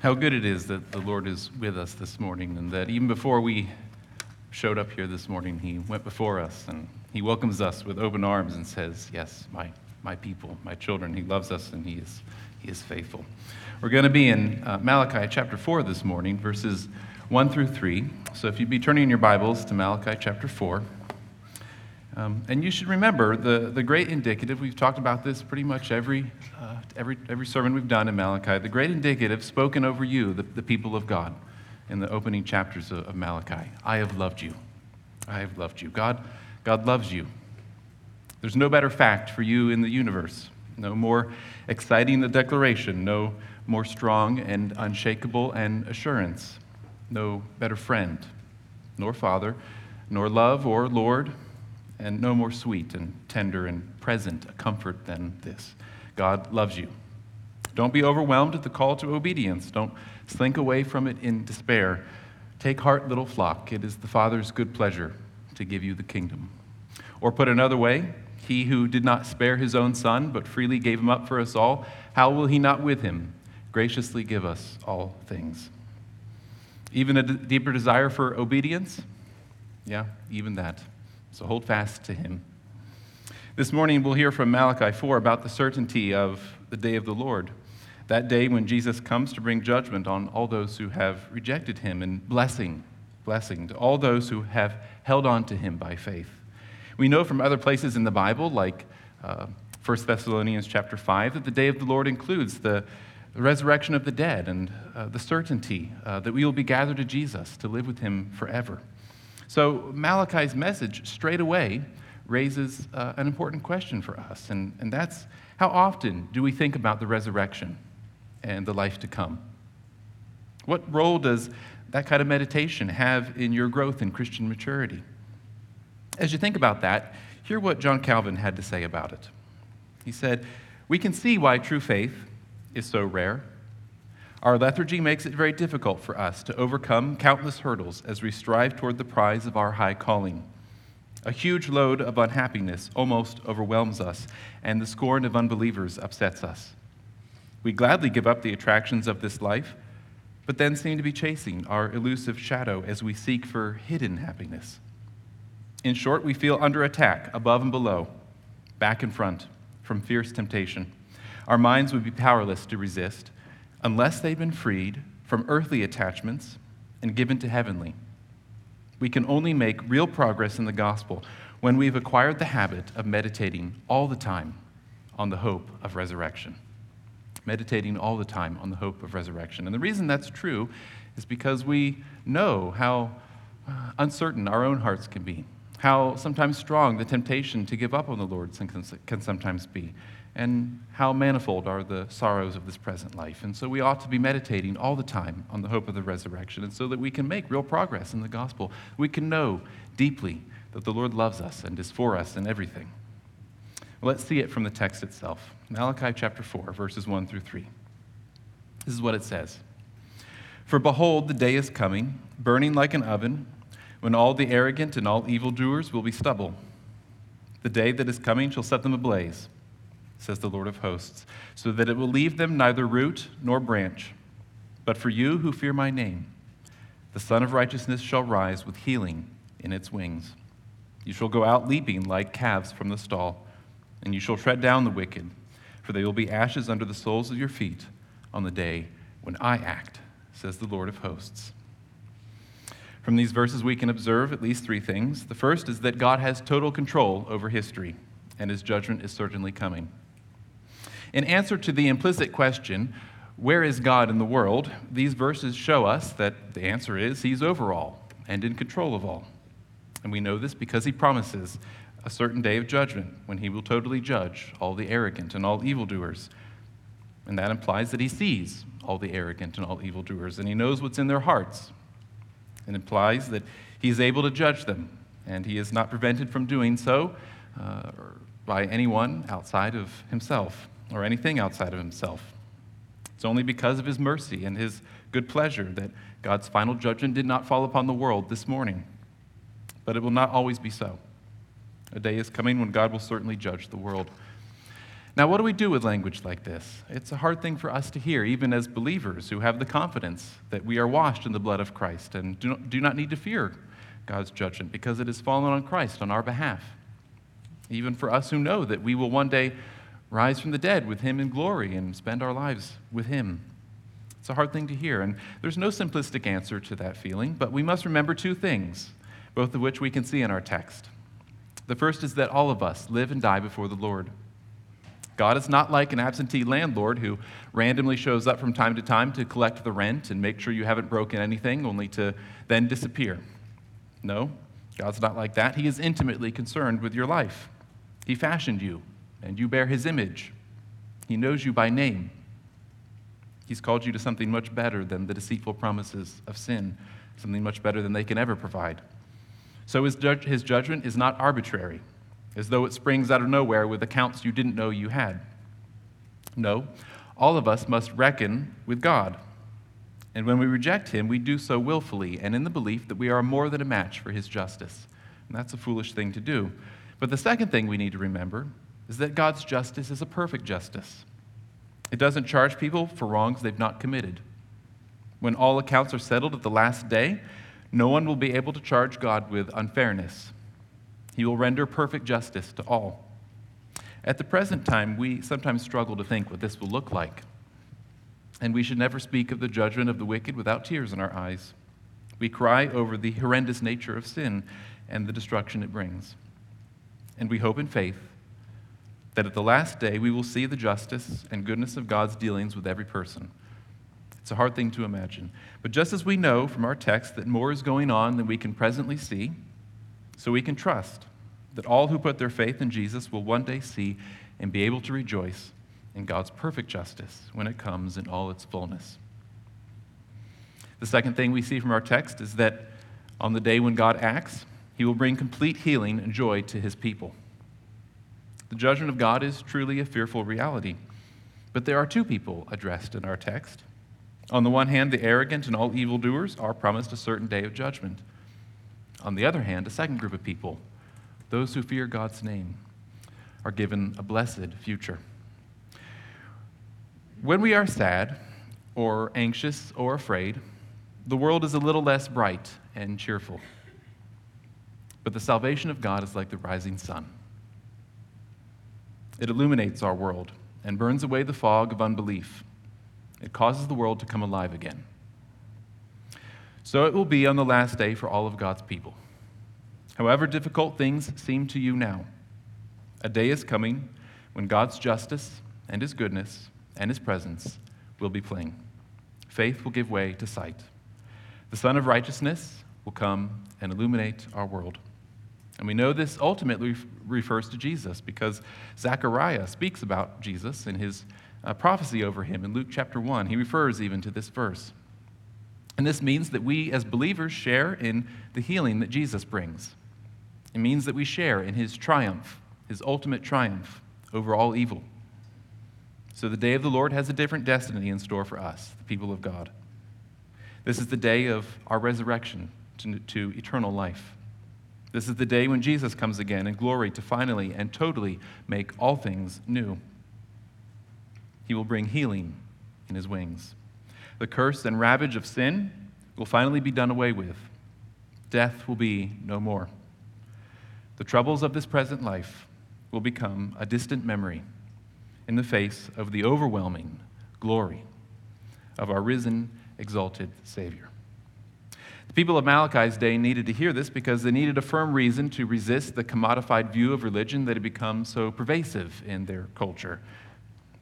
How good it is that the Lord is with us this morning, and that even before we showed up here this morning, He went before us and He welcomes us with open arms and says, Yes, my, my people, my children. He loves us and He is, he is faithful. We're going to be in uh, Malachi chapter 4 this morning, verses 1 through 3. So if you'd be turning your Bibles to Malachi chapter 4. Um, and you should remember the, the great indicative, we've talked about this pretty much every, uh, every, every sermon we've done in Malachi, the great indicative spoken over you, the, the people of God, in the opening chapters of, of Malachi. I have loved you. I have loved you. God, God loves you. There's no better fact for you in the universe, no more exciting a declaration, no more strong and unshakable an assurance, no better friend, nor father, nor love or Lord and no more sweet and tender and present a comfort than this. God loves you. Don't be overwhelmed at the call to obedience. Don't slink away from it in despair. Take heart, little flock. It is the Father's good pleasure to give you the kingdom. Or put another way, he who did not spare his own son, but freely gave him up for us all, how will he not with him graciously give us all things? Even a d- deeper desire for obedience? Yeah, even that. So hold fast to him. This morning, we'll hear from Malachi 4 about the certainty of the day of the Lord, that day when Jesus comes to bring judgment on all those who have rejected him, and blessing, blessing to all those who have held on to him by faith. We know from other places in the Bible, like uh, 1 Thessalonians chapter 5, that the day of the Lord includes the, resurrection of the dead and uh, the certainty uh, that we will be gathered to Jesus to live with him forever. So Malachi's message straight away raises uh, an important question for us, and, and that's how often do we think about the resurrection and the life to come? What role does that kind of meditation have in your growth in Christian maturity? As you think about that, hear what John Calvin had to say about it. He said, We can see why true faith is so rare our lethargy makes it very difficult for us to overcome countless hurdles as we strive toward the prize of our high calling. A huge load of unhappiness almost overwhelms us, and the scorn of unbelievers upsets us. We gladly give up the attractions of this life, but then seem to be chasing our elusive shadow as we seek for hidden happiness. In short, we feel under attack above and below, back and front, from fierce temptation. Our minds would be powerless to resist unless they've been freed from earthly attachments and given to heavenly. We can only make real progress in the gospel when we've acquired the habit of meditating all the time on the hope of resurrection. Meditating all the time on the hope of resurrection. And the reason that's true is because we know how uh, uncertain our own hearts can be, how sometimes strong the temptation to give up on the Lord can sometimes be and how manifold are the sorrows of this present life. And so we ought to be meditating all the time on the hope of the resurrection, and so that we can make real progress in the gospel. We can know deeply that the Lord loves us and is for us in everything. Let's see it from the text itself Malachi chapter 4, verses 1 through 3. This is what it says For behold, the day is coming, burning like an oven, when all the arrogant and all evildoers will be stubble. The day that is coming shall set them ablaze says the Lord of hosts, so that it will leave them neither root nor branch. But for you who fear my name, the Sun of Righteousness shall rise with healing in its wings. You shall go out leaping like calves from the stall, and you shall tread down the wicked, for they will be ashes under the soles of your feet on the day when I act, says the Lord of hosts. From these verses, we can observe at least three things. The first is that God has total control over history, and his judgment is certainly coming. In answer to the implicit question, where is God in the world? These verses show us that the answer is He's over all and in control of all. And we know this because He promises a certain day of judgment when He will totally judge all the arrogant and all evildoers. And that implies that He sees all the arrogant and all evildoers, and He knows what's in their hearts. It implies that He is able to judge them, and He is not prevented from doing so uh, by anyone outside of Himself or anything outside of himself. It's only because of his mercy and his good pleasure that God's final judgment did not fall upon the world this morning. But it will not always be so. A day is coming when God will certainly judge the world. Now, what do we do with language like this? It's a hard thing for us to hear, even as believers who have the confidence that we are washed in the blood of Christ and do not, need to fear God's judgment because it has fallen on Christ on our behalf. Even for us who know that we will one day rise from the dead with Him in glory and spend our lives with Him. It's a hard thing to hear, and there's no simplistic answer to that feeling, but we must remember two things, both of which we can see in our text. The first is that all of us live and die before the Lord. God is not like an absentee landlord who randomly shows up from time to time to collect the rent and make sure you haven't broken anything, only to then disappear. No, God's not like that. He is intimately concerned with your life. He fashioned you, and you bear His image. He knows you by name. He's called you to something much better than the deceitful promises of sin, something much better than they can ever provide. So his, judge, his judgment is not arbitrary, as though it springs out of nowhere with accounts you didn't know you had. No, all of us must reckon with God. And when we reject him, we do so willfully and in the belief that we are more than a match for his justice. And that's a foolish thing to do. But the second thing we need to remember is that God's justice is a perfect justice. It doesn't charge people for wrongs they've not committed. When all accounts are settled at the last day, no one will be able to charge God with unfairness. He will render perfect justice to all. At the present time, we sometimes struggle to think what this will look like. And we should never speak of the judgment of the wicked without tears in our eyes. We cry over the horrendous nature of sin and the destruction it brings. And we hope in faith that at the last day we will see the justice and goodness of God's dealings with every person. It's a hard thing to imagine. But just as we know from our text that more is going on than we can presently see, so we can trust that all who put their faith in Jesus will one day see and be able to rejoice in God's perfect justice when it comes in all its fullness. The second thing we see from our text is that on the day when God acts, he will bring complete healing and joy to his people. The judgment of God is truly a fearful reality. But there are two people addressed in our text. On the one hand, the arrogant and all evildoers are promised a certain day of judgment. On the other hand, a second group of people, those who fear God's name, are given a blessed future. When we are sad, or anxious, or afraid, the world is a little less bright and cheerful. But the salvation of God is like the rising sun. It illuminates our world and burns away the fog of unbelief. It causes the world to come alive again. So it will be on the last day for all of God's people. However difficult things seem to you now, a day is coming when God's justice and His goodness and His presence will be plain. Faith will give way to sight. The Sun of Righteousness will come and illuminate our world. And we know this ultimately refers to Jesus because Zechariah speaks about Jesus in his uh, prophecy over him in Luke chapter 1. He refers even to this verse. And this means that we as believers share in the healing that Jesus brings. It means that we share in his triumph, his ultimate triumph over all evil. So the day of the Lord has a different destiny in store for us, the people of God. This is the day of our resurrection to, to eternal life. This is the day when Jesus comes again in glory to finally and totally make all things new. He will bring healing in his wings. The curse and ravage of sin will finally be done away with. Death will be no more. The troubles of this present life will become a distant memory in the face of the overwhelming glory of our risen, exalted Savior. People of Malachi's day needed to hear this because they needed a firm reason to resist the commodified view of religion that had become so pervasive in their culture.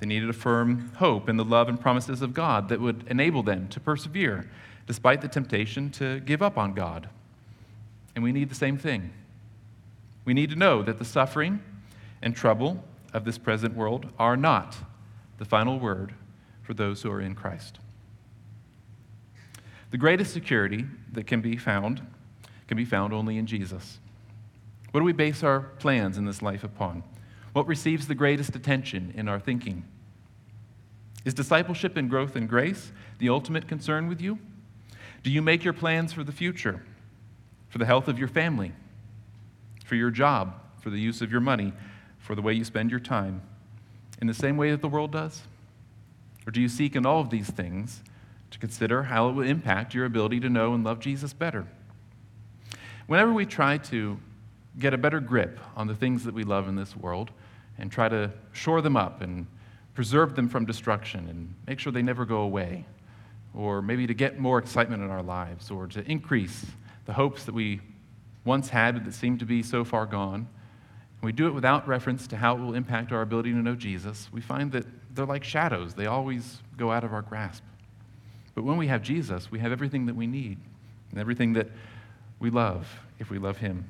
They needed a firm hope in the love and promises of God that would enable them to persevere despite the temptation to give up on God. And we need the same thing. We need to know that the suffering and trouble of this present world are not the final word for those who are in Christ. The greatest security that can be found can be found only in Jesus. What do we base our plans in this life upon? What receives the greatest attention in our thinking? Is discipleship and growth in grace the ultimate concern with you? Do you make your plans for the future, for the health of your family, for your job, for the use of your money, for the way you spend your time? in the same way that the world does? Or do you seek in all of these things to consider how it will impact your ability to know and love Jesus better? Whenever we try to get a better grip on the things that we love in this world and try to shore them up and preserve them from destruction and make sure they never go away, or maybe to get more excitement in our lives, or to increase the hopes that we once had that seem to be so far gone, and we do it without reference to how it will impact our ability to know Jesus, we find that they're like shadows. They always go out of our grasp. But when we have Jesus, we have everything that we need and everything that we love if we love Him.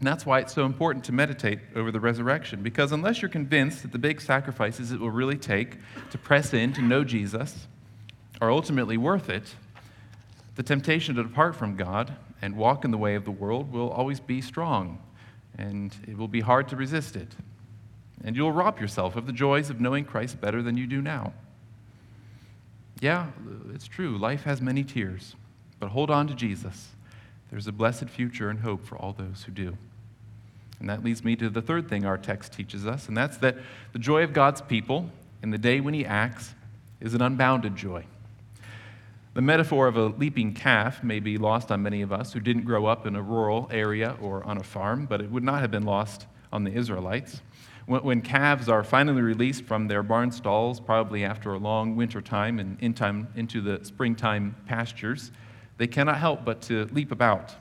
And that's why it's so important to meditate over the resurrection, because unless you're convinced that the big sacrifices it will really take to press in to know Jesus are ultimately worth it, the temptation to depart from God and walk in the way of the world will always be strong, and it will be hard to resist it. And you'll rob yourself of the joys of knowing Christ better than you do now. Yeah, it's true, life has many tears, but hold on to Jesus. There's a blessed future and hope for all those who do. And that leads me to the third thing our text teaches us, and that's that the joy of God's people in the day when He acts is an unbounded joy. The metaphor of a leaping calf may be lost on many of us who didn't grow up in a rural area or on a farm, but it would not have been lost on the Israelites. When calves are finally released from their barn stalls, probably after a long winter time and in time into the springtime pastures, they cannot help but to leap about.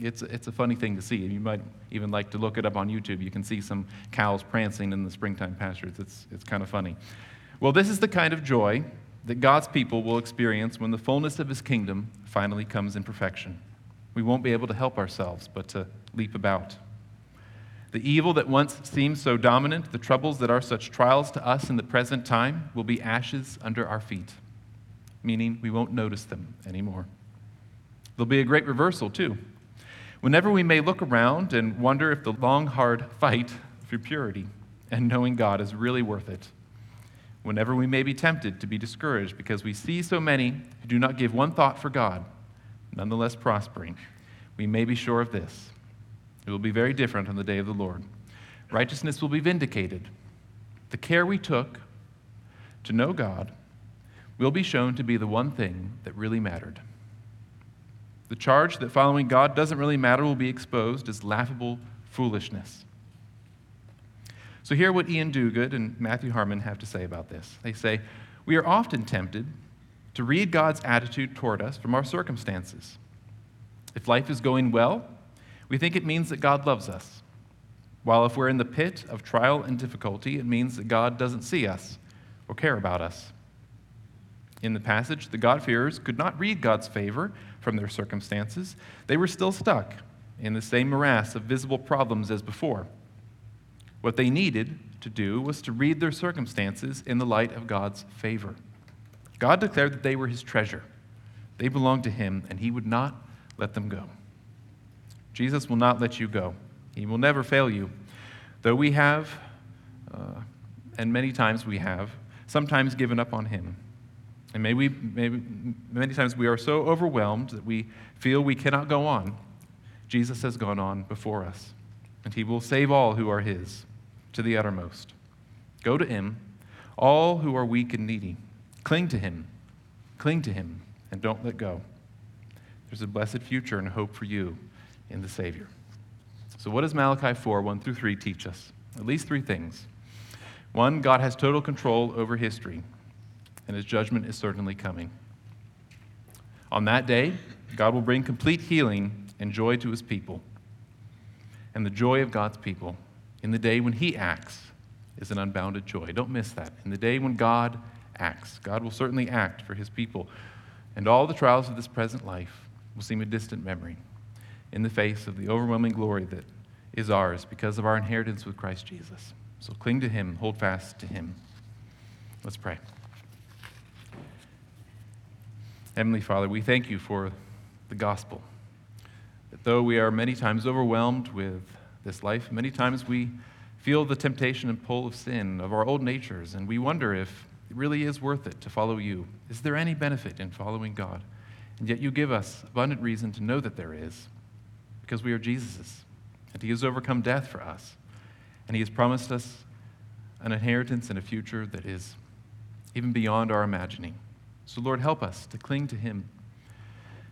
It's, it's a funny thing to see. You might even like to look it up on YouTube. You can see some cows prancing in the springtime pastures. It's, it's kind of funny. Well, this is the kind of joy that God's people will experience when the fullness of his kingdom finally comes in perfection. We won't be able to help ourselves but to leap about. The evil that once seemed so dominant, the troubles that are such trials to us in the present time, will be ashes under our feet, meaning we won't notice them anymore. There'll be a great reversal, too. Whenever we may look around and wonder if the long, hard fight for purity and knowing God is really worth it, whenever we may be tempted to be discouraged because we see so many who do not give one thought for God, nonetheless prospering, we may be sure of this. It will be very different on the day of the Lord. Righteousness will be vindicated. The care we took to know God will be shown to be the one thing that really mattered. The charge that following God doesn't really matter will be exposed as laughable foolishness. So, hear what Iain Duguid and Matthew Harmon have to say about this. They say, We are often tempted to read God's attitude toward us from our circumstances. If life is going well, we think it means that God loves us. While if we're in the pit of trial and difficulty, it means that God doesn't see us or care about us. In the passage, the God-fearers could not read God's favor from their circumstances. They were still stuck in the same morass of visible problems as before. What they needed to do was to read their circumstances in the light of God's favor. God declared that they were his treasure. They belonged to him, and he would not let them go. Jesus will not let you go. He will never fail you. Though we have, uh, and many times we have, sometimes given up on him. And maybe, maybe many times we are so overwhelmed that we feel we cannot go on. Jesus has gone on before us, and he will save all who are his to the uttermost. Go to him, all who are weak and needy. Cling to him. Cling to him, and don't let go. There's a blessed future and hope for you in the Savior. So, what does Malachi 4 1 through 3 teach us? At least three things. One, God has total control over history and his judgment is certainly coming. On that day, God will bring complete healing and joy to his people. And the joy of God's people in the day when he acts is an unbounded joy. Don't miss that. In the day when God acts, God will certainly act for his people. And all the trials of this present life will seem a distant memory in the face of the overwhelming glory that is ours because of our inheritance with Christ Jesus. So cling to him, hold fast to him. Let's pray. Heavenly Father, we thank you for the gospel. That though we are many times overwhelmed with this life, many times we feel the temptation and pull of sin, of our old natures, and we wonder if it really is worth it to follow you. Is there any benefit in following God? And yet you give us abundant reason to know that there is, because we are Jesus's, and He has overcome death for us, and He has promised us an inheritance and a future that is even beyond our imagining. So, Lord, help us to cling to Him,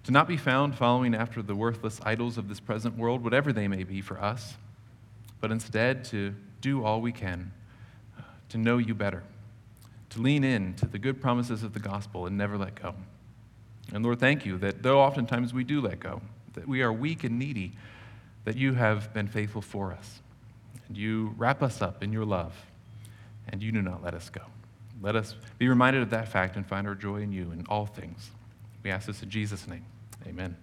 to not be found following after the worthless idols of this present world, whatever they may be for us, but instead to do all we can to know you better, to lean in to the good promises of the gospel and never let go. And Lord, thank you that though oftentimes we do let go, that we are weak and needy, that you have been faithful for us. And you wrap us up in your love, and you do not let us go. Let us be reminded of that fact and find our joy in you in all things. We ask this in Jesus' name. Amen.